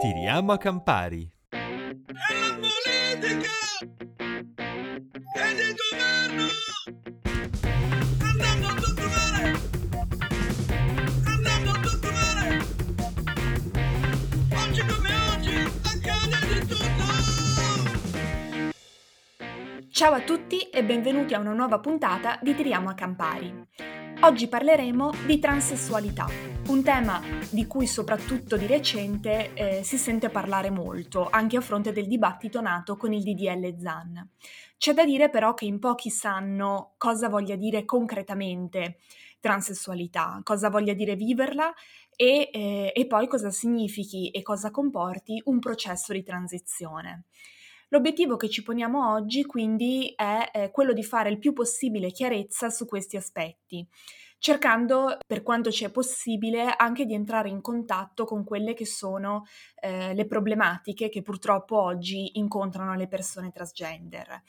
Tiriamo a Campari. È la politica! È il governo! Andiamo a tutto male! Andiamo a tutto male! Oggi come oggi accade di tutto! Ciao a tutti e benvenuti a una nuova puntata di Tiriamo a Campari. Oggi parleremo di transessualità, un tema di cui soprattutto di recente eh, si sente parlare molto, anche a fronte del dibattito nato con il DDL ZAN. C'è da dire però che in pochi sanno cosa voglia dire concretamente transessualità, cosa voglia dire viverla e, eh, e poi cosa significhi e cosa comporti un processo di transizione. L'obiettivo che ci poniamo oggi quindi è eh, quello di fare il più possibile chiarezza su questi aspetti, cercando per quanto ci è possibile anche di entrare in contatto con quelle che sono eh, le problematiche che purtroppo oggi incontrano le persone transgender.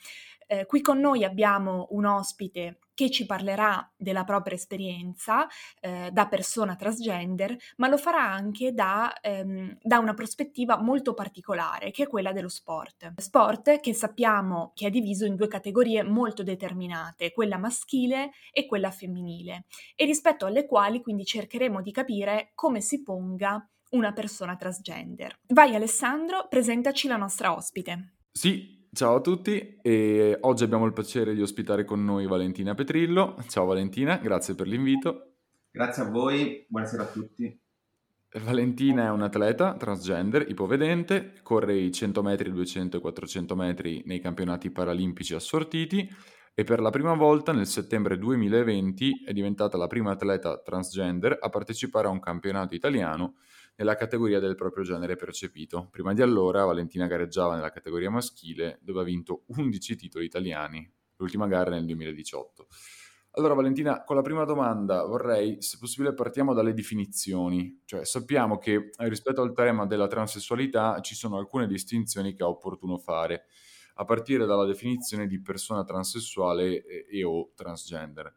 Eh, qui con noi abbiamo un ospite che ci parlerà della propria esperienza eh, da persona transgender, ma lo farà anche da, ehm, da, una prospettiva molto particolare, che è quella dello sport. Sport che sappiamo che è diviso in due categorie molto determinate, quella maschile e quella femminile, e rispetto alle quali quindi cercheremo di capire come si ponga una persona transgender. Vai Alessandro, presentaci la nostra ospite. Sì, Ciao a tutti e oggi abbiamo il piacere di ospitare con noi Valentina Petrillo. Ciao Valentina, grazie per l'invito. Grazie a voi, buonasera a tutti. Valentina è un'atleta transgender, ipovedente, corre i 100 metri, 200 e 400 metri nei campionati paralimpici assortiti e per la prima volta nel settembre 2020 è diventata la prima atleta transgender a partecipare a un campionato italiano nella categoria del proprio genere percepito. Prima di allora Valentina gareggiava nella categoria maschile dove ha vinto 11 titoli italiani, l'ultima gara nel 2018. Allora Valentina, con la prima domanda vorrei, se possibile, partiamo dalle definizioni. Cioè sappiamo che rispetto al tema della transessualità ci sono alcune distinzioni che è opportuno fare, a partire dalla definizione di persona transessuale e, e o transgender.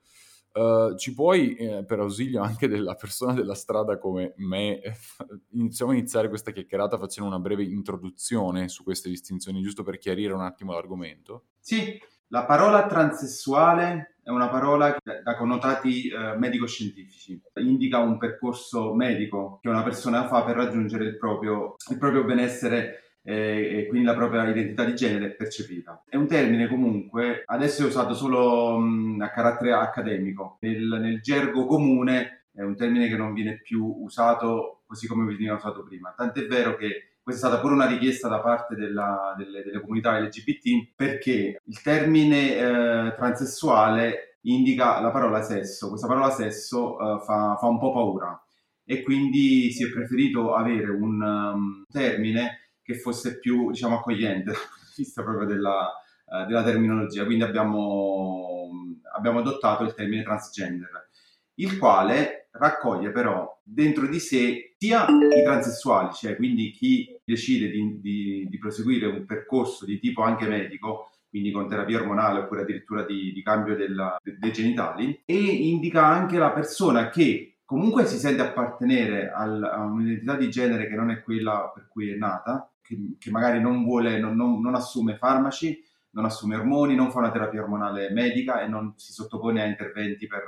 Uh, ci puoi, eh, per ausilio anche della persona della strada come me, iniziamo a iniziare questa chiacchierata facendo una breve introduzione su queste distinzioni, giusto per chiarire un attimo l'argomento? Sì, la parola transessuale è una parola da connotati eh, medico-scientifici. Indica un percorso medico che una persona fa per raggiungere il proprio, il proprio benessere e quindi la propria identità di genere percepita. È un termine comunque, adesso è usato solo a carattere accademico, nel, nel, gergo comune è un termine che non viene più usato così come veniva usato prima, tant'è vero che questa è stata pure una richiesta da parte della, delle, delle, comunità LGBT perché il termine eh, transessuale indica la parola sesso, questa parola sesso eh, fa, fa, un po' paura. E quindi si è preferito avere un um, termine che fosse più diciamo, accogliente dal punto di vista proprio della, uh, della terminologia. Quindi abbiamo, abbiamo adottato il termine transgender, il quale raccoglie però dentro di sé sia i transessuali, cioè quindi chi decide di, di, di proseguire un percorso di tipo anche medico, quindi con terapia ormonale oppure addirittura di, di cambio della, de, dei genitali, e indica anche la persona che comunque si sente appartenere al, a un'identità di genere che non è quella per cui è nata, che, che magari non vuole, non, non, non, assume farmaci, non assume ormoni, non fa una terapia ormonale medica e non si sottopone a interventi per,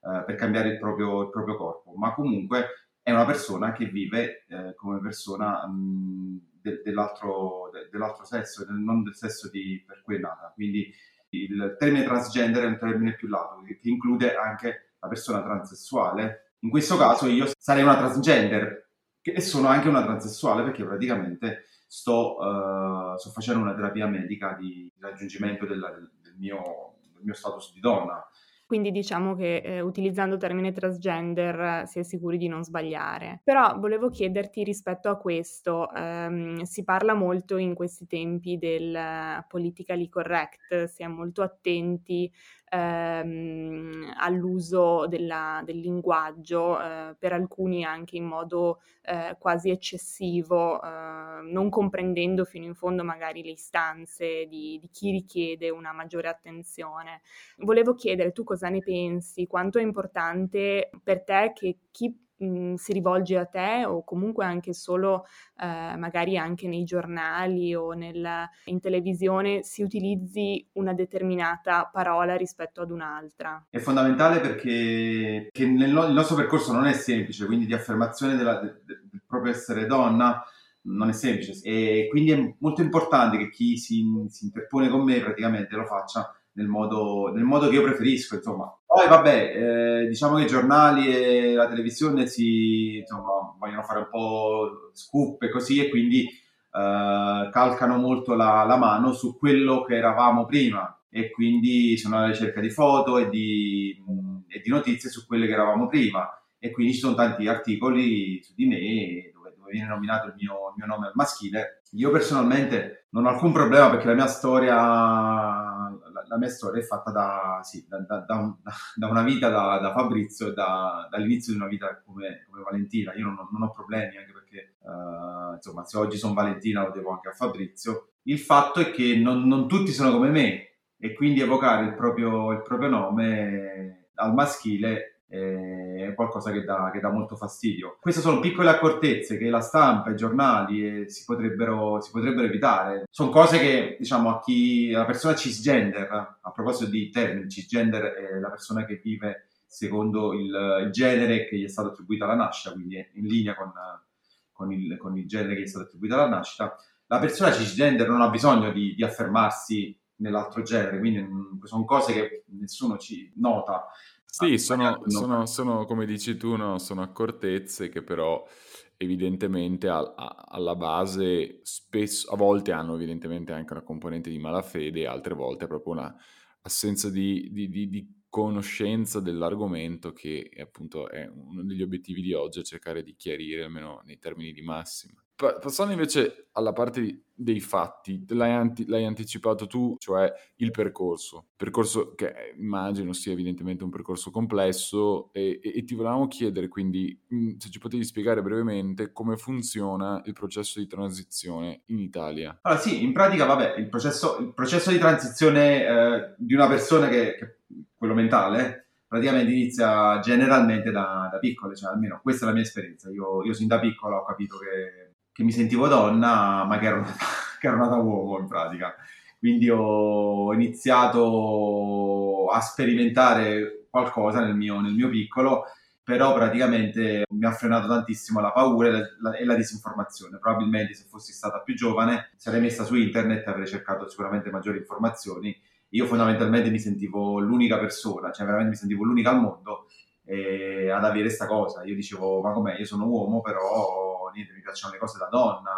uh, per cambiare il proprio, il proprio, corpo, ma comunque è una persona che vive uh, come persona mh, de, dell'altro, de, dell'altro, sesso, non del sesso di, per cui è nata. Quindi il termine transgender è un termine più lato che include anche la persona transessuale. In questo caso io sarei una transgender, e sono anche una transessuale perché praticamente sto, uh, sto facendo una terapia medica di raggiungimento della, del, del, mio, del, mio, status di donna. Quindi diciamo che eh, utilizzando il termine transgender si è sicuri di non sbagliare. Però volevo chiederti rispetto a questo, ehm, si parla molto in questi tempi del politically correct, si è molto attenti ehm, all'uso della, del linguaggio, eh, per alcuni anche in modo eh, quasi eccessivo, eh, non comprendendo fino in fondo magari le istanze di, di chi richiede una maggiore attenzione. Volevo chiedere tu cosa ne pensi, quanto è importante per te che chi mh, mm, si rivolge a te o comunque anche solo eh, magari anche nei giornali o nel, in televisione si utilizzi una determinata parola rispetto ad un'altra. È fondamentale perché nel, il nostro percorso non è semplice, quindi di affermazione della, del, del proprio essere donna non è semplice e quindi è molto importante che chi si, si interpone con me praticamente lo faccia nel modo, nel modo che io preferisco, insomma. Poi vabbè, eh, diciamo che i giornali e la televisione si, insomma, vogliono fare un po' scoop e così e quindi eh, calcano molto la, la, mano su quello che eravamo prima e quindi sono alla ricerca di foto e di, e di notizie su quelle che eravamo prima e quindi ci sono tanti articoli su di me dove viene nominato il mio, il mio nome al maschile. Io personalmente non ho alcun problema perché la mia storia, la, mia storia è fatta da, sì, da, da, da una vita da, Fabrizio e dall'inizio di una vita come, come Valentina. Io non, non, ho problemi anche perché, uh, insomma, se oggi sono Valentina lo devo anche a Fabrizio. Il fatto è che non, non tutti sono come me e quindi evocare il proprio, il proprio nome al maschile è qualcosa che dà, che dà, molto fastidio. Queste sono piccole accortezze che la stampa, i giornali eh, si, potrebbero, si, potrebbero, evitare. Sono cose che, diciamo, a chi, la persona cisgender, a proposito di termini, cisgender è la persona che vive secondo il, il genere che gli è stato attribuito alla nascita, quindi è in linea con, con, il, con il, genere che gli è stato attribuito alla nascita. La persona cisgender non ha bisogno di, di affermarsi nell'altro genere, quindi sono cose che nessuno ci nota sì, sono, sono, sono, come dici tu, no? sono accortezze che però evidentemente a- a- alla base spesso, a volte hanno evidentemente anche una componente di malafede, altre volte proprio una assenza di, di, di, di conoscenza dell'argomento che appunto è uno degli obiettivi di oggi, è cercare di chiarire almeno nei termini di massima. Passando invece alla parte dei fatti, l'hai, anti- l'hai, anticipato tu, cioè il percorso. Percorso che immagino sia evidentemente un percorso complesso e, e, e ti volevamo chiedere quindi mh, se ci potevi spiegare brevemente come funziona il processo di transizione in Italia. Allora sì, in pratica vabbè, il processo, il processo di transizione eh, di una persona che, che quello mentale, praticamente inizia generalmente da, da piccole, cioè almeno questa è la mia esperienza. Io, io sin da piccola ho capito che che mi sentivo donna, ma che ero, nata, che ero nata uomo in pratica. Quindi ho iniziato a sperimentare qualcosa nel mio, nel mio piccolo, però praticamente mi ha frenato tantissimo la paura e la, la, e la, disinformazione. Probabilmente se fossi stata più giovane sarei messa su internet e avrei cercato sicuramente maggiori informazioni. Io fondamentalmente mi sentivo l'unica persona, cioè veramente mi sentivo l'unica al mondo eh, ad avere questa cosa. Io dicevo, ma com'è? Io sono uomo, però niente, mi piacciono le cose da donna,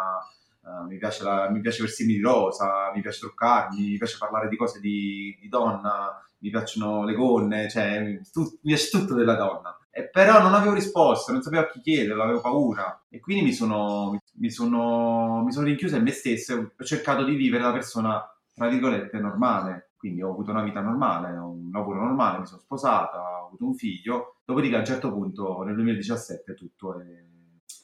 uh, mi, piace la, mi, piace vestirmi di rosa, mi piace truccarmi, mi piace parlare di cose di, di donna, mi piacciono le gonne, cioè tu, mi piace tutto della donna. E però non avevo risposte, non sapevo a chi chiederlo, avevo paura. E quindi mi sono, mi sono, mi sono rinchiuso in me stesso e ho cercato di vivere la persona, tra virgolette, normale. Quindi ho avuto una vita normale, un lavoro normale, mi sono sposata, ho avuto un figlio. Dopodiché a un certo punto, nel 2017, tutto è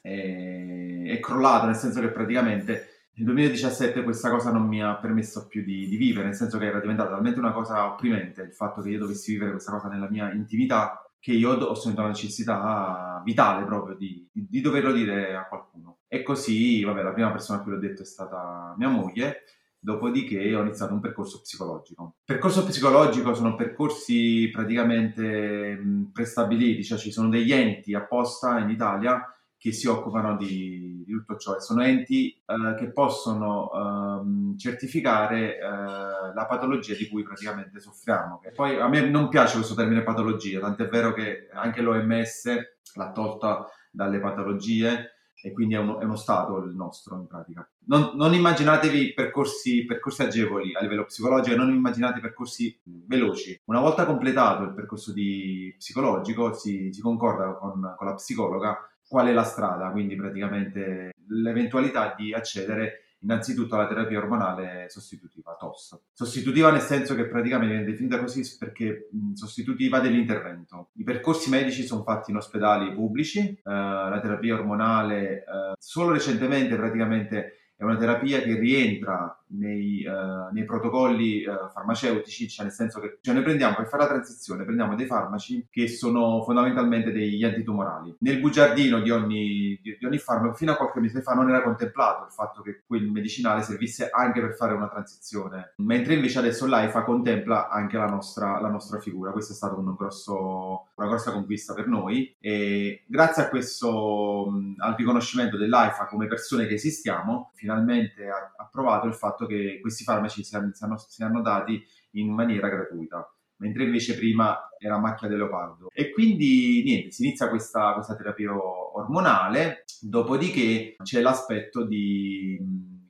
è, è crollato, nel senso che praticamente nel 2017 questa cosa non mi ha permesso più di, di, vivere, nel senso che era diventata talmente una cosa opprimente il fatto che io dovessi vivere questa cosa nella mia intimità che io ho sentito la necessità vitale proprio di, di, doverlo dire a qualcuno. E così, vabbè, la prima persona a cui l'ho detto è stata mia moglie, dopodiché ho iniziato un percorso psicologico. Percorso psicologico sono percorsi praticamente prestabiliti, cioè ci sono degli enti apposta in Italia che si occupano di, di tutto ciò sono enti eh, che possono ehm, certificare eh, la patologia di cui praticamente soffriamo. E poi a me non piace questo termine patologia, tant'è vero che anche l'OMS l'ha tolta dalle patologie e quindi è uno, è uno stato il nostro in pratica. Non, non immaginatevi percorsi, percorsi, agevoli a livello psicologico, non immaginate percorsi veloci. Una volta completato il percorso di psicologico si, si concorda con, con la psicologa qual è la strada, quindi praticamente l'eventualità di accedere innanzitutto alla terapia ormonale sostitutiva, TOS. Sostitutiva nel senso che praticamente viene definita così perché sostitutiva dell'intervento. I percorsi medici sono fatti in ospedali pubblici, eh, la terapia ormonale eh, solo recentemente praticamente è una terapia che rientra nei, uh, nei protocolli uh, farmaceutici, cioè nel senso che cioè noi prendiamo per fare la transizione, prendiamo dei farmaci che sono fondamentalmente degli antitumorali. Nel bugiardino di ogni, di, di ogni farmaco fino a qualche mese fa non era contemplato il fatto che quel medicinale servisse anche per fare una transizione, mentre invece adesso l'AIFA contempla anche la nostra, la nostra figura. Questo è stato un grosso, una grossa conquista per noi e grazie a questo, al riconoscimento dell'AIFA come persone che esistiamo, finalmente ha approvato il fatto che questi farmaci siano, siano, dati in maniera gratuita mentre invece prima era macchia del leopardo. E quindi niente, si inizia questa, questa terapia ormonale, dopodiché c'è l'aspetto di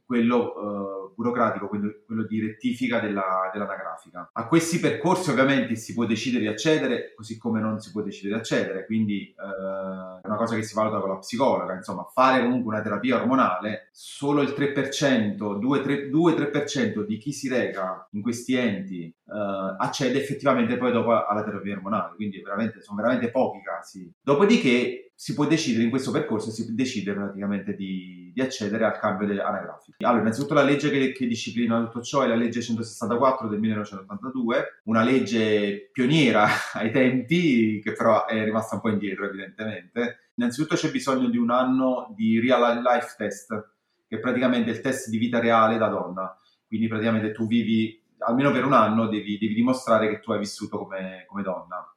quello uh, burocratico, quello, quello, di rettifica della, dell'anagrafica. A questi percorsi ovviamente si può decidere di accedere, così come non si può decidere di accedere, quindi uh, è una cosa che si valuta con la psicologa, insomma, fare comunque una terapia ormonale, solo il 3%, 2-3% di chi si reca in questi enti uh, accede effettivamente poi dopo alla terapia ormonale, quindi veramente, sono veramente pochi casi. Dopodiché si può decidere in questo percorso, si decide praticamente di, di accedere al cambio delle anagrafiche. Allora, innanzitutto la legge che, che, disciplina tutto ciò è la legge 164 del 1982, una legge pioniera ai tempi, che però è rimasta un po' indietro evidentemente. Innanzitutto c'è bisogno di un anno di real life test, che è praticamente il test di vita reale da donna. Quindi praticamente tu vivi, almeno per un anno, devi, devi dimostrare che tu hai vissuto come, come donna.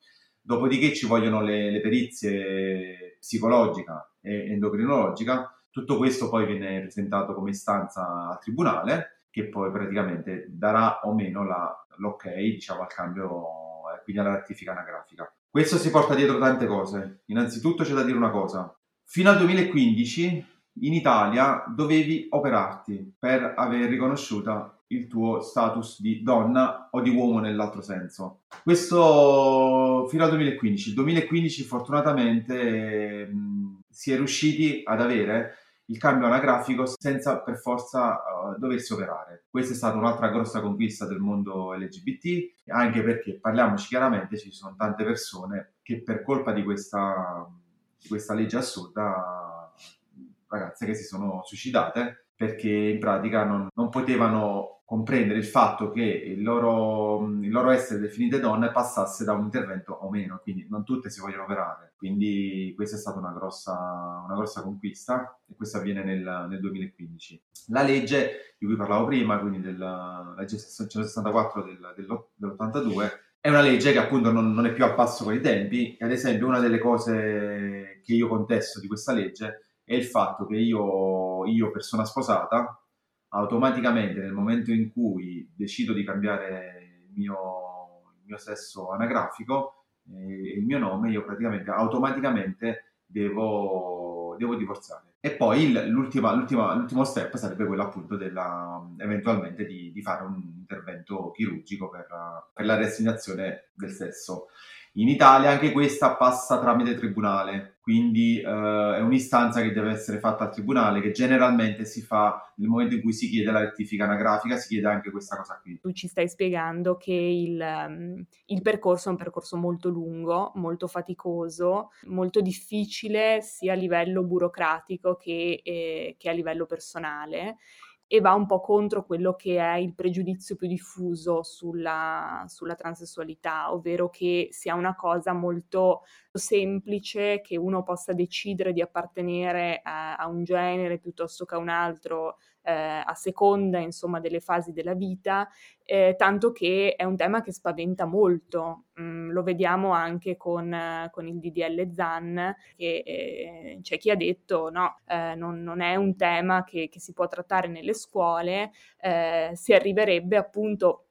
Dopodiché ci vogliono le, le perizie psicologica e endocrinologica. Tutto questo poi viene presentato come istanza al tribunale che poi praticamente darà o meno la, l'ok diciamo, al cambio, eh, quindi alla rettifica anagrafica. Questo si porta dietro tante cose. Innanzitutto c'è da dire una cosa. Fino al 2015 in Italia dovevi operarti per aver riconosciuta il tuo status di donna o di uomo nell'altro senso. Questo fino al 2015. Il 2015 fortunatamente si è riusciti ad avere il cambio anagrafico senza per forza uh, doversi operare. Questa è stata un'altra grossa conquista del mondo LGBT, anche perché parliamoci chiaramente, ci sono tante persone che per colpa di questa, di questa legge assurda, ragazze che si sono suicidate perché in pratica non, non potevano comprendere il fatto che il loro, il loro, essere definite donne passasse da un intervento o meno, quindi non tutte si vogliono operare. Quindi questa è stata una grossa, una grossa conquista e questo avviene nel, nel, 2015. La legge di cui parlavo prima, quindi della legge 164 del, dell'82, è una legge che appunto non, non è più al passo con i tempi e ad esempio una delle cose che io contesto di questa legge è il fatto che io, io persona sposata, automaticamente nel momento in cui decido di cambiare il mio, il mio sesso anagrafico e il mio nome, io praticamente automaticamente devo, devo divorziare. E poi il, l'ultima, l'ultima, l'ultimo step sarebbe quello appunto della, eventualmente di, di fare un intervento chirurgico per, per la reassegnazione del sesso. In Italia anche questa passa tramite tribunale, quindi eh, è un'istanza che deve essere fatta al tribunale, che generalmente si fa nel momento in cui si chiede la rettifica anagrafica, si chiede anche questa cosa qui. Tu ci stai spiegando che il, um, il percorso è un percorso molto lungo, molto faticoso, molto difficile sia a livello burocratico che, eh, che a livello personale e va un po' contro quello che è il pregiudizio più diffuso sulla, sulla transessualità, ovvero che sia una cosa molto semplice, che uno possa decidere di appartenere a, a un genere piuttosto che a un altro eh, a seconda insomma delle fasi della vita, eh, tanto che è un tema che spaventa molto. Mm, lo vediamo anche con, con il DDL ZAN, che eh, c'è chi ha detto no, eh, non, non, è un tema che, che, si può trattare nelle scuole, eh, si arriverebbe appunto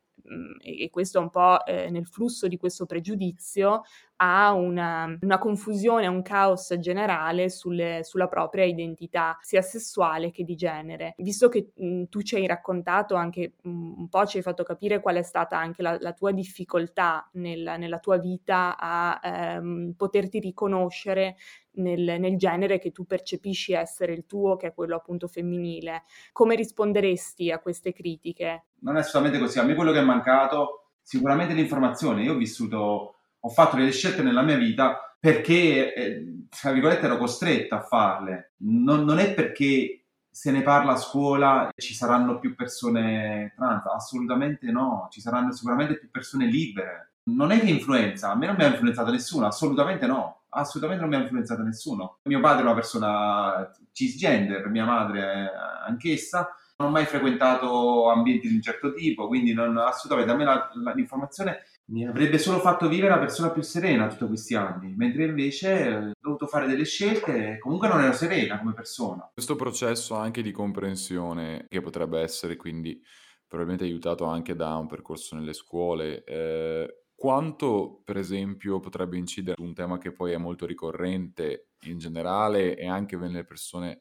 e questo è un po' eh, nel flusso di questo pregiudizio, a una, una confusione, un caos generale sulle, sulla propria identità, sia sessuale che di genere. Visto che mh, tu ci hai raccontato anche mh, un po', ci hai fatto capire qual è stata anche la, la tua difficoltà nel, nella tua vita a ehm, poterti riconoscere nel, nel, genere che tu percepisci essere il tuo, che è quello appunto femminile. Come risponderesti a queste critiche? Non è assolutamente così. A me quello che è mancato, sicuramente l'informazione. Io ho vissuto ho fatto delle scelte nella mia vita perché, eh, tra virgolette, ero costretta a farle. Non, non, è perché se ne parla a scuola ci saranno più persone trans? Assolutamente no, ci saranno sicuramente più persone libere. Non è che influenza, a me non mi ha influenzato nessuno, assolutamente no, assolutamente non mi ha influenzato nessuno. Mio padre è una persona cisgender, mia madre anch'essa, non ho mai frequentato ambienti di un certo tipo, quindi non, assolutamente a me la, la, l'informazione mi avrebbe solo fatto vivere una persona più serena tutti questi anni, mentre invece eh, ho dovuto fare delle scelte e comunque non ero serena come persona. Questo processo anche di comprensione, che potrebbe essere quindi probabilmente aiutato anche da un percorso nelle scuole, eh, quanto per esempio potrebbe incidere su un tema che poi è molto ricorrente in generale e anche nelle persone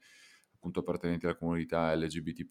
appunto appartenenti alla comunità LGBT+,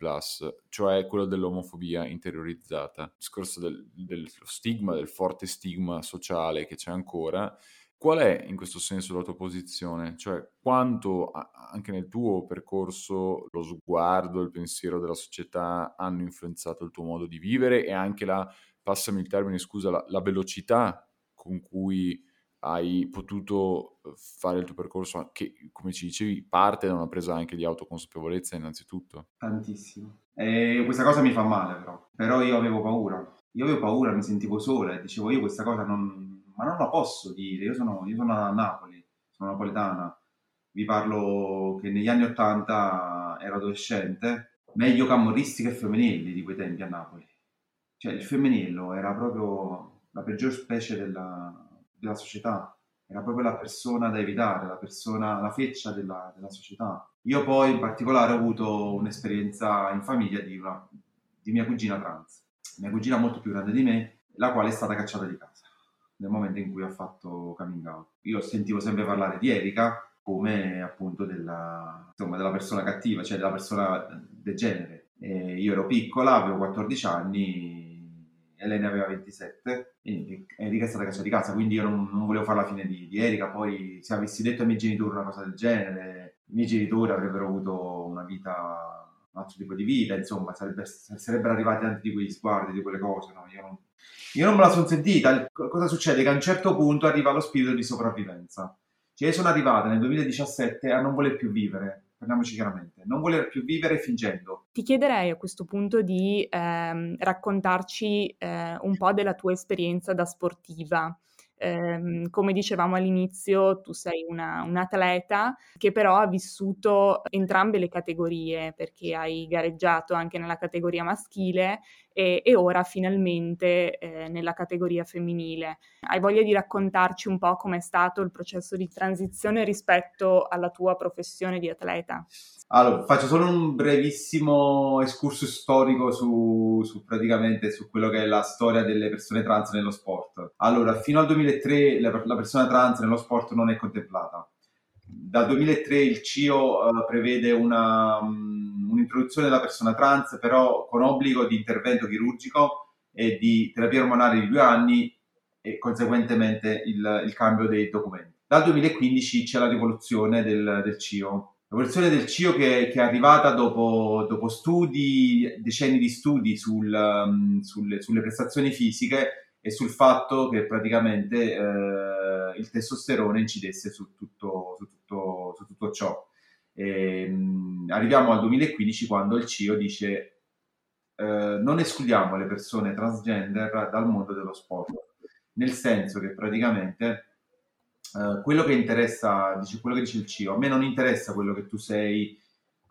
cioè quello dell'omofobia interiorizzata, il discorso del, dello stigma, del forte stigma sociale che c'è ancora. Qual è in questo senso la tua posizione? Cioè, quanto anche nel tuo percorso lo sguardo, il pensiero della società hanno influenzato il tuo modo di vivere e anche la, passami il termine, scusa, la, la velocità con cui hai potuto uhm, fare il tuo percorso che, come ci dicevi, parte da una presa anche di autoconsapevolezza innanzitutto? Tantissimo. E questa cosa mi fa male però, però io avevo paura. Io avevo paura, mi sentivo sola e dicevo io questa cosa non... ma non la posso dire, io sono, io sono a Napoli, sono napoletana, vi parlo che negli anni Ottanta ero adolescente, meglio camorristi che femminili di quei tempi a Napoli. Cioè il femminillo era proprio la peggior specie della, della società, era proprio la persona da evitare, la persona, la feccia della, della società. Io poi in particolare ho avuto un'esperienza in famiglia di, una, di mia cugina trans, mia cugina molto più grande di me, la quale è stata cacciata di casa nel momento in cui ha fatto coming out. Io sentivo sempre parlare di Erika come appunto della, insomma, della persona cattiva, cioè della persona del genere. E io ero piccola, avevo 14 anni, e lei ne aveva 27 e Erika è stata cacciata di casa, quindi io non, non volevo fare la fine di, di, Erika, poi se avessi detto ai miei genitori una cosa del genere, i miei genitori avrebbero avuto una vita, un altro tipo di vita, insomma, sarebbe, sarebbero arrivati tanti di quegli sguardi, di quelle cose, no? io, non, io non me la sono sentita, cosa succede? Che a un certo punto arriva lo spirito di sopravvivenza, cioè io sono arrivata nel 2017 a non voler più vivere, parliamoci chiaramente, non voler più vivere fingendo. Ti chiederei a questo punto di ehm, raccontarci eh, un po' della tua esperienza da sportiva. Eh, come dicevamo all'inizio, tu sei una, un atleta che però ha vissuto entrambe le categorie perché hai gareggiato anche nella categoria maschile e, e ora finalmente eh, nella categoria femminile. Hai voglia di raccontarci un po' com'è stato il processo di transizione rispetto alla tua professione di atleta? Allora, faccio solo un brevissimo excursus storico su, su, praticamente su quello che è la storia delle persone trans nello sport. Allora, fino al 2003 la, la persona trans nello sport non è contemplata. Dal 2003 il CIO uh, prevede una, um, un'introduzione della persona trans, però con obbligo di intervento chirurgico e di terapia ormonale di due anni e conseguentemente il, il cambio dei documenti. Dal 2015 c'è la rivoluzione del, del CIO L'evoluzione del CIO che, che è arrivata dopo, dopo, studi, decenni di studi sul, um, sulle, sulle, prestazioni fisiche e sul fatto che praticamente eh, il testosterone incidesse su tutto, su tutto, su tutto ciò. E, um, arriviamo al 2015 quando il CIO dice eh, non escludiamo le persone transgender dal mondo dello sport, nel senso che praticamente eh, quello che interessa, dice, quello che dice il CIO, a me non interessa quello che tu sei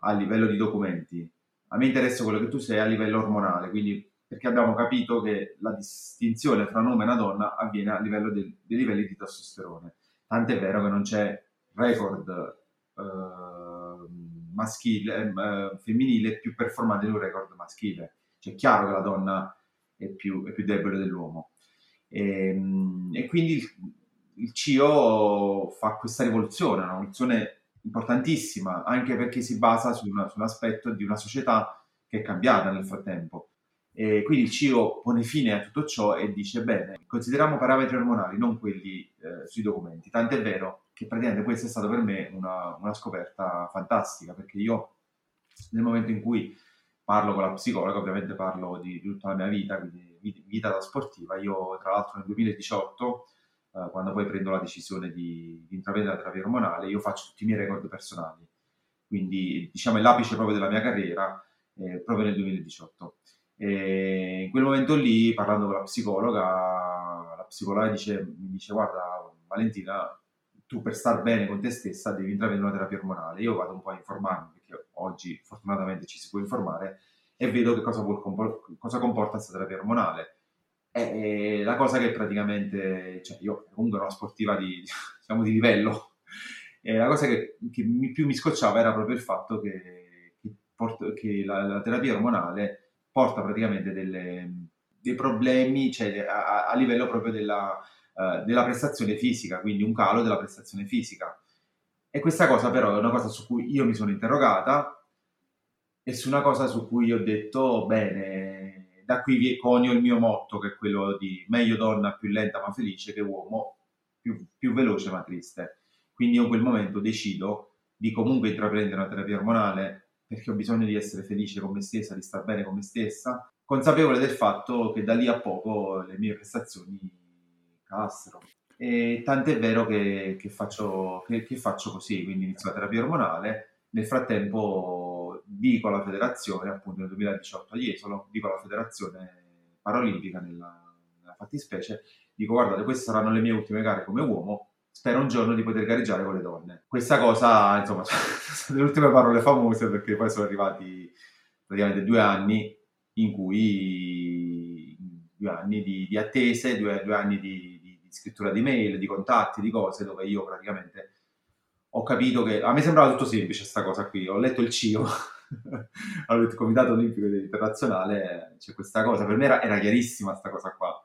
a livello di documenti, a me interessa quello che tu sei a livello ormonale, quindi perché abbiamo capito che la distinzione fra un uomo e una donna avviene a livello del, dei livelli di testosterone. Tant'è vero che non c'è record eh, maschile, eh, femminile più performante di un record maschile. Cioè è chiaro che la donna è più, è più debole dell'uomo. E, ehm, e quindi il CIO fa questa rivoluzione, una rivoluzione importantissima, anche perché si basa su, una, su un aspetto di una società che è cambiata nel frattempo. E quindi il CIO pone fine a tutto ciò e dice, bene, consideriamo parametri ormonali, non quelli eh, sui documenti. Tant'è vero che praticamente questa è stata per me una, una scoperta fantastica, perché io nel momento in cui parlo con la psicologa, ovviamente parlo di, di tutta la mia vita, quindi vita da sportiva, io tra l'altro nel 2018 quando poi prendo la decisione di, di intravedere la terapia ormonale, io faccio tutti i miei record personali. quindi diciamo è l'apice proprio della mia carriera, eh, proprio nel 2018. E in quel momento lì, parlando con la psicologa, la psicologa dice, mi dice guarda Valentina, tu per star bene con te stessa devi intraprendere una terapia ormonale. Io vado un po' a informarmi, perché oggi fortunatamente ci si può informare, e vedo che cosa, compor- cosa comporta questa terapia ormonale. E, la cosa che praticamente, cioè io comunque ero una sportiva di, diciamo, di livello, e la cosa che, che mi, più mi scocciava era proprio il fatto che, che, port- che la, la, terapia ormonale porta praticamente delle, dei problemi cioè, a, a, livello proprio della, uh, della prestazione fisica, quindi un calo della prestazione fisica. E questa cosa però è una cosa su cui io mi sono interrogata e su una cosa su cui ho detto, bene, da qui conio il mio motto, che è quello di meglio donna più lenta ma felice che uomo più, più veloce ma triste. Quindi io in quel momento decido di comunque intraprendere una terapia ormonale perché ho bisogno di essere felice con me stessa, di star bene con me stessa, consapevole del fatto che da lì a poco le mie prestazioni calassero. E tant'è vero che, che, faccio, che, che faccio così, quindi inizio la terapia ormonale, nel frattempo dico alla federazione, appunto nel 2018 a Jesolo, dico alla federazione paralimpica nella, nella fattispecie, dico guardate queste saranno le mie ultime gare come uomo, spero un giorno di poter gareggiare con le donne. Questa cosa, insomma, sono le ultime parole famose perché poi sono arrivati praticamente due anni in cui due anni di, di attese, due, due anni di, di, di, scrittura di mail, di contatti, di cose dove io praticamente ho capito che a me sembrava tutto semplice questa cosa qui. Ho letto il CIO, letto il Comitato Olimpico Internazionale, c'è questa cosa, per me era, era chiarissima questa cosa qua.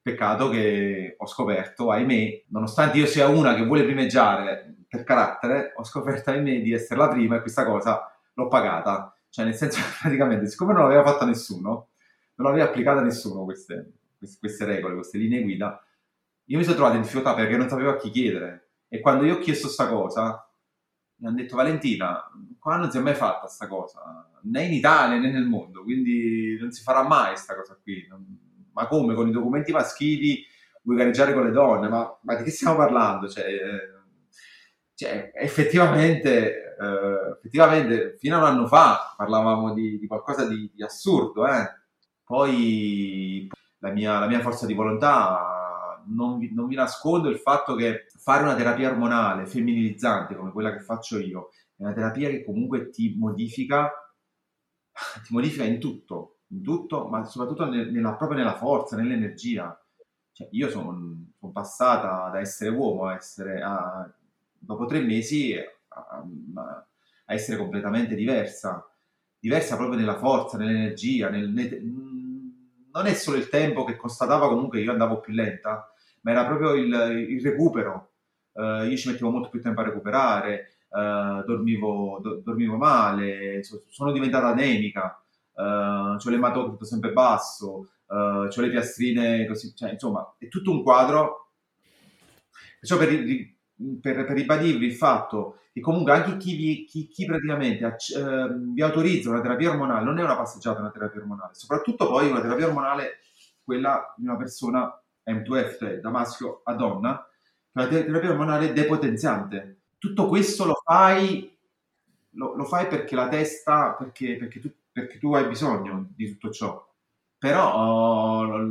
Peccato che ho scoperto, ahimè, nonostante io sia una che vuole primeggiare per carattere, ho scoperto, ahimè, di essere la prima e questa cosa l'ho pagata. Cioè, nel senso, praticamente, siccome non l'aveva fatta nessuno, non l'aveva applicata nessuno queste, queste regole, queste linee guida, io mi sono trovato in difficoltà perché non sapevo a chi chiedere e quando io ho chiesto sta cosa, mi hanno detto Valentina, qua non si è mai fatta sta cosa, né in Italia né nel mondo, quindi non si farà mai sta cosa qui. ma come, con i documenti maschili vuoi gareggiare con le donne? Ma, ma di che stiamo parlando? Cioè, eh, cioè, effettivamente, eh, effettivamente, fino a un anno fa parlavamo di, di qualcosa di, di assurdo, eh? Poi la mia, la mia forza di volontà non vi, non vi, nascondo il fatto che fare una terapia ormonale femminilizzante come quella che faccio io è una terapia che comunque ti modifica, ti modifica in tutto, in tutto, ma soprattutto nella, proprio nella forza, nell'energia. Cioè, io sono son passata da essere uomo a essere, a, dopo tre mesi, a, a, essere completamente diversa. Diversa proprio nella forza, nell'energia, nel, nel, non è solo il tempo che constatava comunque io andavo più lenta, ma era proprio il, il recupero. Uh, io ci mettevo molto più tempo a recuperare, uh, dormivo, do, dormivo, male, sono diventata anemica, uh, ho l'ematocrito sempre basso, uh, ho le piastrine così, cioè, insomma, è tutto un quadro. Perciò per, per, per ribadirvi il fatto che comunque anche chi, vi, chi, chi praticamente uh, vi autorizza una terapia ormonale non è una passeggiata, una terapia ormonale, soprattutto poi una terapia ormonale, quella di una persona M2F, cioè da maschio a donna, una terapia ormonale depotenziante. Tutto questo lo fai, lo, lo fai perché la testa, perché, perché, tu, perché, tu, hai bisogno di tutto ciò. Però oh,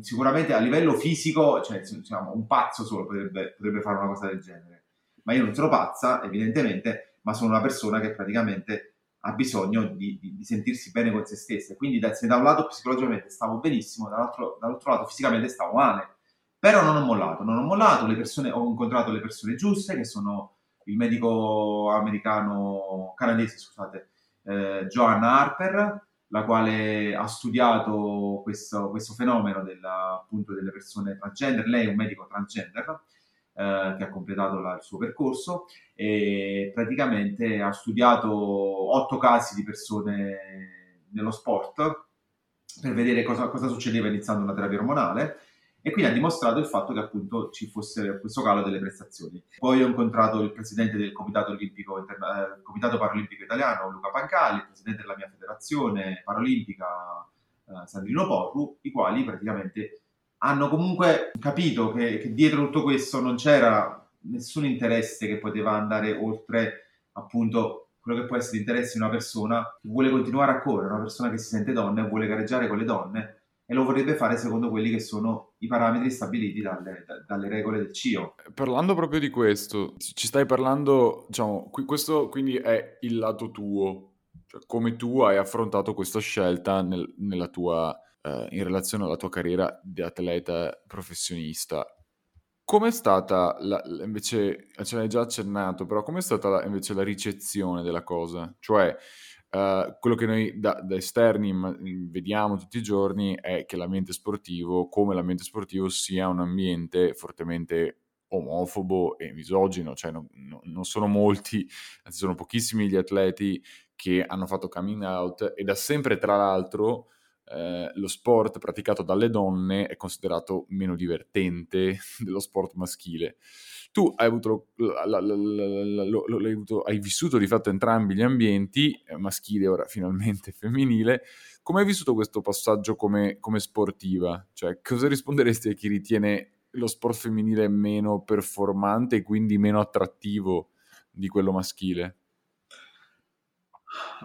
sicuramente a livello fisico, cioè, diciamo, un pazzo solo potrebbe, potrebbe fare una cosa del genere. Ma io non sono pazza, evidentemente, ma sono una persona che praticamente ha bisogno di, di, di, sentirsi bene con se stessa. Quindi da, se da un lato psicologicamente stavo benissimo, dall'altro, dall'altro, lato fisicamente stavo male. Però non ho mollato, non ho mollato, persone, ho incontrato le persone giuste, che sono il medico americano, canadese, scusate, eh, Joanna Harper, la quale ha studiato questo, questo fenomeno della, appunto delle persone transgender. Lei è un medico transgender eh, che ha completato la, il suo percorso e praticamente ha studiato otto casi di persone nello sport per vedere cosa, cosa succedeva iniziando una terapia ormonale e quindi ha dimostrato il fatto che appunto ci fosse questo calo delle prestazioni. Poi ho incontrato il presidente del Comitato, Olimpico, Interna- eh, Comitato Paralimpico Italiano, Luca Pancali, il presidente della mia federazione paralimpica, eh, Sandrino Porru, i quali praticamente hanno comunque capito che, che, dietro tutto questo non c'era nessun interesse che poteva andare oltre appunto quello che può essere l'interesse di una persona che vuole continuare a correre, una persona che si sente donna e vuole gareggiare con le donne e lo vorrebbe fare secondo quelli che sono i parametri stabiliti dalle, dalle regole del CIO. Parlando proprio di questo, ci stai parlando, diciamo, questo quindi è il lato tuo, cioè come tu hai affrontato questa scelta nel, nella tua, eh, in relazione alla tua carriera di atleta professionista. Com'è stata, la, invece, ce l'hai già accennato, però com'è stata la, invece la ricezione della cosa? Cioè, Uh, quello che noi da, da esterni ma, vediamo tutti i giorni è che l'ambiente sportivo, come l'ambiente sportivo, sia un ambiente fortemente omofobo e misogino, cioè no, non sono molti, anzi sono pochissimi gli atleti che hanno fatto coming out e da sempre tra l'altro eh, lo sport praticato dalle donne è considerato meno divertente dello sport maschile. Tu hai, avuto, hai, vissuto di fatto entrambi gli ambienti, eh, maschile ora finalmente femminile. Come hai vissuto questo passaggio come, come sportiva? Cioè, cosa risponderesti a chi ritiene lo sport femminile meno performante e quindi meno attrattivo di quello maschile?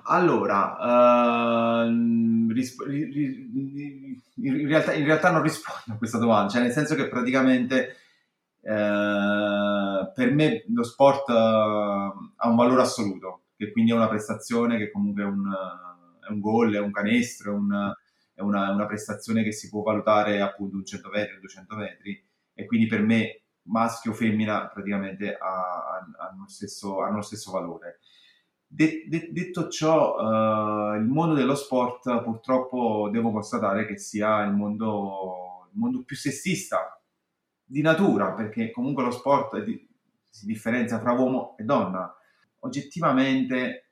Allora, uh, risp- in, realtà, in, realtà, non rispondo a questa domanda, cioè nel senso che praticamente uh, per me lo sport uh, ha un valore assoluto, che quindi è una prestazione che comunque è un, è un gol, è un canestro, è, un, è una, una, prestazione che si può valutare appunto un 100 metri, 200 metri e quindi per me maschio o femmina praticamente hanno lo stesso, hanno lo stesso valore. De- de- detto ciò, uh, il mondo dello sport purtroppo devo constatare che sia il mondo, il mondo più sessista di natura, perché comunque lo sport di- si differenzia fra uomo e donna. Oggettivamente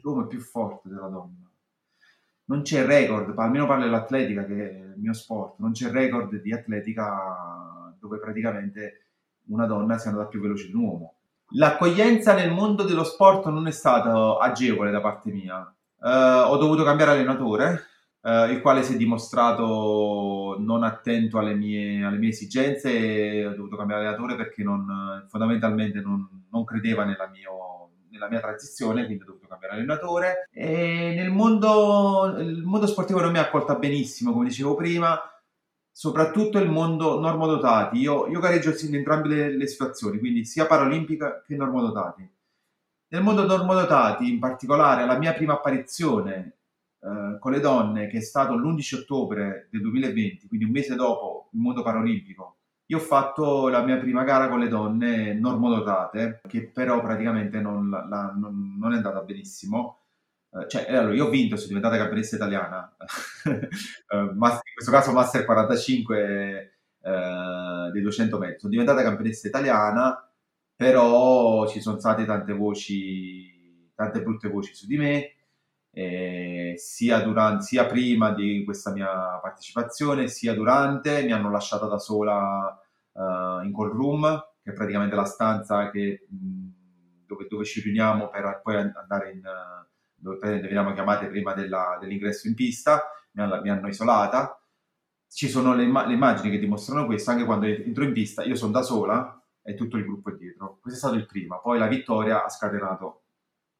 l'uomo è più forte della donna. Non c'è record, almeno parlo dell'atletica che è il mio sport, non c'è record di atletica dove praticamente una donna sia andata più veloce di un uomo L'accoglienza nel mondo dello sport non è stata agevole da parte mia. Uh, ho dovuto cambiare allenatore, uh, il quale si è dimostrato non attento alle mie, alle mie esigenze. Ho dovuto cambiare allenatore perché non, fondamentalmente non, non credeva nella, mio, nella, mia transizione, quindi ho dovuto cambiare allenatore. E nel mondo, il mondo sportivo non mi ha accolta benissimo, come dicevo prima soprattutto il mondo normodotati. Io, io gareggio in entrambe le, le, situazioni, quindi sia paralimpica che normodotati. Nel mondo normodotati, in particolare, la mia prima apparizione eh, con le donne, che è stato l'11 ottobre del 2020, quindi un mese dopo il mondo paralimpico, io ho fatto la mia prima gara con le donne normodotate, che però praticamente non, la, non, non è andata benissimo. Eh, cioè, eh, allora, io ho vinto, sono diventata campionessa italiana, in questo caso Master 45 eh, dei 200 metri. Sono diventata campionessa italiana, però ci sono state tante voci, tante brutte voci su di me, eh, sia, durante, sia prima di questa mia partecipazione, sia durante. Mi hanno lasciata da sola uh, in call room, che è praticamente la stanza che, dove, dove, ci riuniamo per poi andare in... Dove veniamo chiamate prima della, dell'ingresso in pista, mi hanno, mi hanno isolata. Ci sono le, le, immagini che dimostrano questo, anche quando entro in pista io sono da sola e tutto il gruppo è dietro. Questo è stato il primo. Poi la vittoria ha scatenato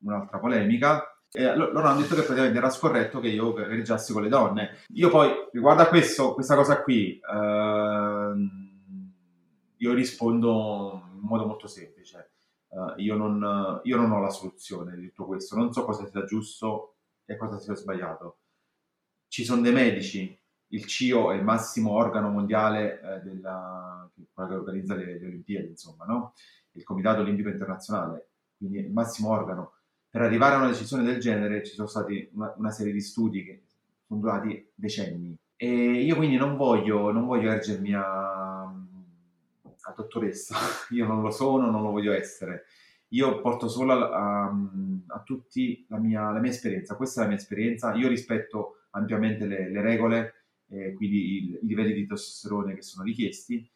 un'altra polemica. E loro hanno detto che praticamente era scorretto che io gareggiassi con le donne. Io poi, riguardo a questo, questa cosa qui, ehm, io rispondo in modo molto semplice Uh, io, non, io, non, ho la soluzione di tutto questo, non so cosa sia giusto e cosa sia sbagliato. Ci sono dei medici, il CIO è il massimo organo mondiale eh, della, che, organizza le, le Olimpiadi, insomma, no? il Comitato Olimpico Internazionale, quindi il massimo organo. Per arrivare a una decisione del genere ci sono stati una, una serie di studi che sono durati decenni. E io quindi non voglio, non voglio ergermi a a dottoressa, io non lo sono, non lo voglio essere. Io porto solo a, a, a tutti la mia, la mia, esperienza, questa è la mia esperienza, io rispetto ampiamente le, le regole, eh, quindi i, i, livelli di testosterone che sono richiesti.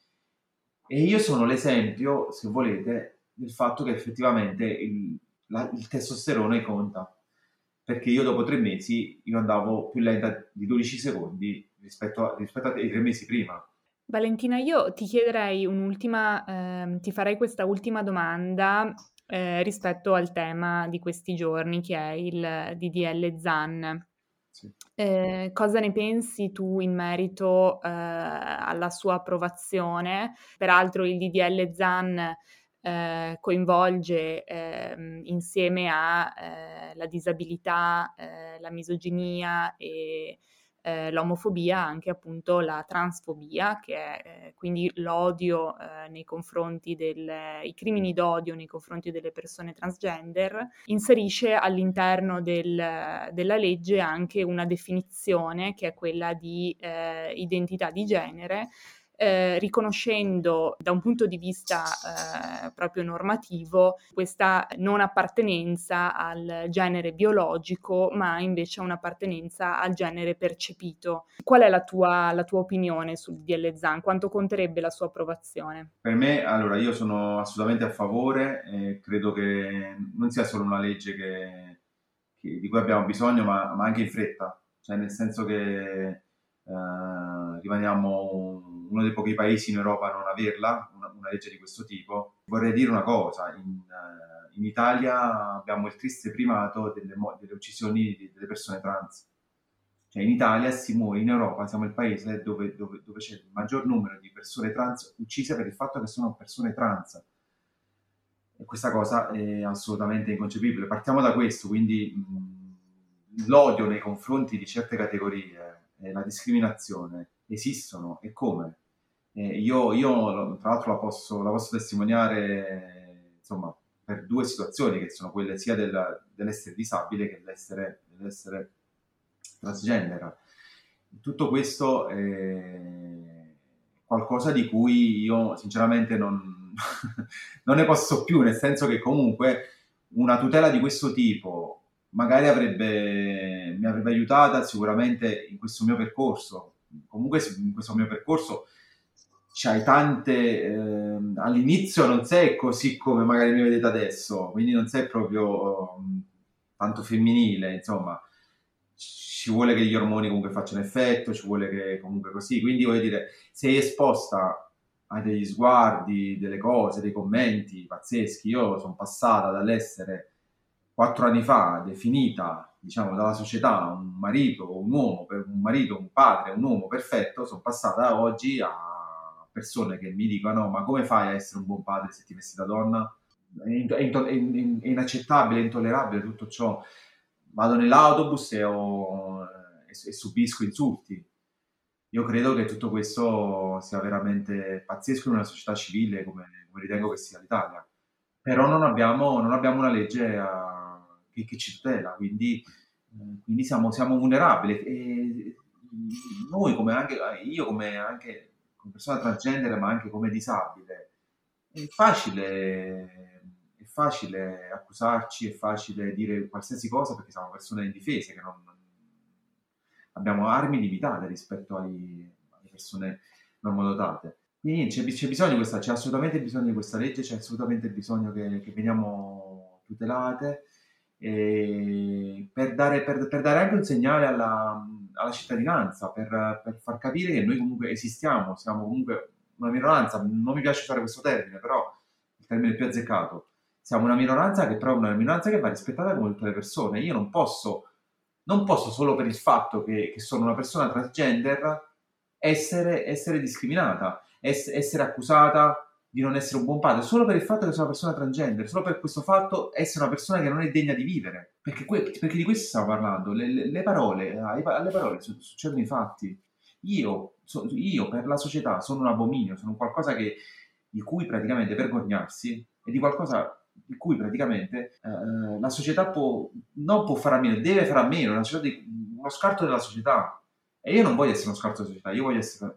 E io sono l'esempio, se volete, del fatto che effettivamente il, la, il testosterone conta, perché io dopo tre mesi io andavo più lenta di 12 secondi rispetto, a, rispetto ai tre mesi prima Valentina, io ti chiederei un'ultima, ehm, ti farei questa ultima domanda eh, rispetto al tema di questi giorni che è il DDL ZAN. Sì. Eh, cosa ne pensi tu in merito eh, alla sua approvazione? Peraltro il DDL ZAN eh, coinvolge ehm, insieme alla eh, disabilità, eh, la misoginia e eh, l'omofobia anche appunto la transfobia, che è eh, quindi l'odio eh, nei confronti dei crimini d'odio nei confronti delle persone transgender, inserisce all'interno del, della legge anche una definizione che è quella di eh, identità di genere eh, riconoscendo da un punto di vista eh, proprio normativo questa non appartenenza al genere biologico, ma invece un'appartenenza al genere percepito. Qual è la tua, la tua opinione sul DL ZAN? Quanto conterebbe la sua approvazione? Per me, allora, io sono assolutamente a favore e credo che non sia solo una legge che, che, di cui abbiamo bisogno, ma, ma, anche in fretta, cioè nel senso che eh, rimaniamo uno dei pochi paesi in Europa a non averla, una, una legge di questo tipo. Vorrei dire una cosa, in, uh, in Italia abbiamo il triste primato delle, delle uccisioni di, delle persone trans. Cioè in Italia si muore, in Europa siamo il paese dove, dove, dove, c'è il maggior numero di persone trans uccise per il fatto che sono persone trans. E questa cosa è assolutamente inconcepibile. Partiamo da questo, quindi mh, l'odio nei confronti di certe categorie, eh, la discriminazione, esistono e come. Eh, io, io, tra l'altro, la posso, la posso testimoniare insomma, per due situazioni, che sono quelle sia del, dell'essere disabile che dell'essere, dell'essere transgender. Tutto questo è qualcosa di cui io sinceramente non, non ne posso più, nel senso che comunque una tutela di questo tipo magari avrebbe, mi avrebbe aiutata sicuramente in questo mio percorso, comunque in questo mio percorso c'hai tante eh, all'inizio non sei così come magari mi vedete adesso quindi non sei proprio um, tanto femminile insomma. Ci vuole che gli ormoni comunque facciano effetto ci vuole che comunque così. Quindi voglio dire sei esposta a degli sguardi delle cose dei commenti pazzeschi. Io sono passata dall'essere quattro anni fa definita diciamo, dalla società un marito, un uomo, un marito, un padre, un uomo perfetto, sono passata oggi a persone che mi dicono ma come fai a essere un buon padre se ti vesti da donna? È, in, è, in, è inaccettabile, è intollerabile tutto ciò. Vado nell'autobus e, ho, e, e subisco insulti. Io credo che tutto questo sia veramente pazzesco in una società civile come, come ritengo che sia l'Italia. Però non abbiamo, non abbiamo una legge a, che, che ci tutela, quindi, eh, quindi siamo, siamo, vulnerabili. E noi, come anche io, come anche come persona transgender, ma anche come disabile, è facile, è facile accusarci, è facile dire qualsiasi cosa perché siamo persone indifese, che non, abbiamo armi limitate rispetto ai, alle persone normodotate. Quindi c'è, c'è, bisogno di questa, c'è assolutamente bisogno di questa legge, c'è assolutamente bisogno che, che veniamo tutelate per dare, per, per, dare, anche un segnale alla, alla cittadinanza, per, per, far capire che noi comunque esistiamo, siamo comunque una minoranza, non mi piace usare questo termine, però il termine più azzeccato, siamo una minoranza che però è una minoranza che va rispettata come tutte le persone. Io non posso, non posso solo per il fatto che, che sono una persona transgender essere, essere discriminata, essere accusata di non essere un buon padre solo per il fatto che sono una persona transgender, solo per questo fatto essere una persona che non è degna di vivere. Perché, que- perché di questo stiamo parlando. Le, le, le parole, alle parole succedono i fatti. Io, so, io, per la società sono un abominio, sono qualcosa che, di cui praticamente vergognarsi e di qualcosa di cui praticamente eh, la società può, non può fare a meno, deve fare a meno, di, uno scarto della società. E io non voglio essere uno scarto della società, io voglio essere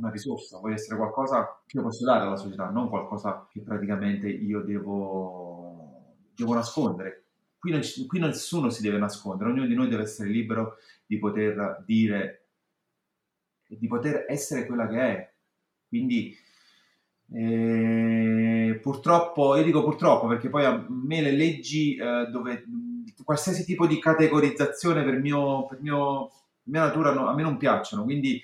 una risorsa, voglio essere qualcosa che io posso dare alla società, non qualcosa che praticamente io devo, devo nascondere. Qui, qui nessuno si deve nascondere, ognuno di noi deve essere libero di poter dire di poter essere quella che è. Quindi eh, purtroppo, io dico purtroppo perché poi a me le leggi eh, dove qualsiasi tipo di categorizzazione per, mio, per mio, mia natura no, a me non piacciono, quindi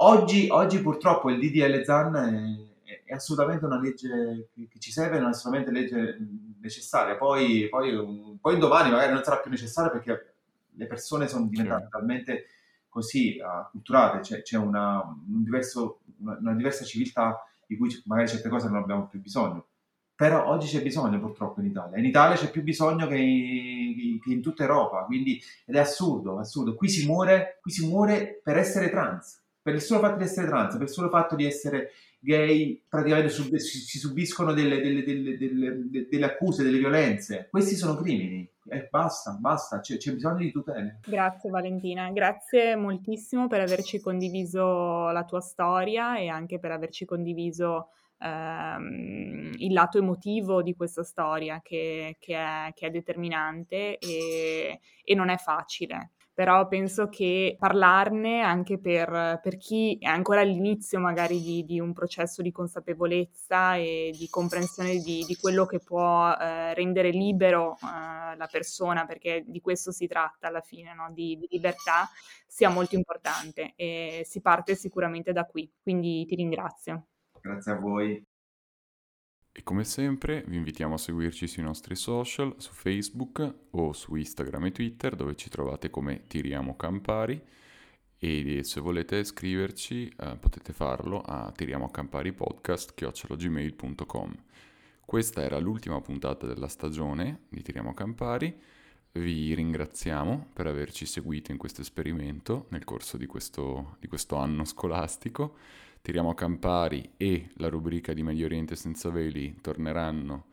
Oggi, oggi purtroppo il DDL ZAN è, è, assolutamente una legge che, ci serve, non è assolutamente legge necessaria. Poi, poi, poi domani magari non sarà più necessaria perché le persone sono diventate Sì. talmente così acculturate, c'è, c'è una, un diverso- una- una diversa civiltà di cui magari certe cose non abbiamo più bisogno. Però oggi c'è bisogno purtroppo in Italia. In Italia c'è più bisogno che in, che in tutta Europa, quindi, ed è assurdo, assurdo. Qui si muore, qui si muore per essere trans, per il solo fatto di essere trans, per il solo fatto di essere gay, praticamente sub- si, subiscono delle, delle- delle- delle- de- delle accuse, delle violenze. Questi sono crimini. E basta, basta, c'è, c'è bisogno di tutele. Grazie Valentina, grazie moltissimo per averci condiviso la tua storia e anche per averci condiviso ehm, il lato emotivo di questa storia che, che è, che è determinante e, e non è facile. Però penso che parlarne anche per, per chi è ancora all'inizio magari di, di un processo di consapevolezza e di comprensione di, di quello che può eh, rendere libero eh, la persona, perché di questo si tratta alla fine, no? di, di libertà, sia molto importante e si parte sicuramente da qui. Quindi ti ringrazio. Grazie a voi. E come sempre vi invitiamo a seguirci sui nostri social, su Facebook o su Instagram e Twitter dove ci trovate come Tiriamo Campari e se volete scriverci eh, potete farlo a tiriamoacamparipodcast.gmail.com Questa era l'ultima puntata della stagione di Tiriamo Campari. Vi ringraziamo per averci seguito in questo esperimento nel corso di questo, di questo anno scolastico. Tiriamo Campari e la rubrica di Medio Oriente senza veli torneranno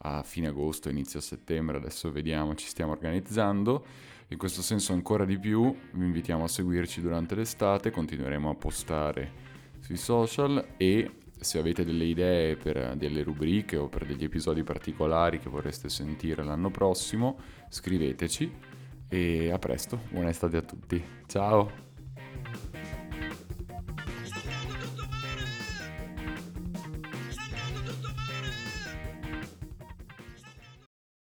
a fine agosto, inizio settembre, adesso vediamo, ci stiamo organizzando. In questo senso ancora di più vi invitiamo a seguirci durante l'estate, continueremo a postare sui social e se avete delle idee per delle rubriche o per degli episodi particolari che vorreste sentire l'anno prossimo, scriveteci e a presto, buona estate a tutti. Ciao!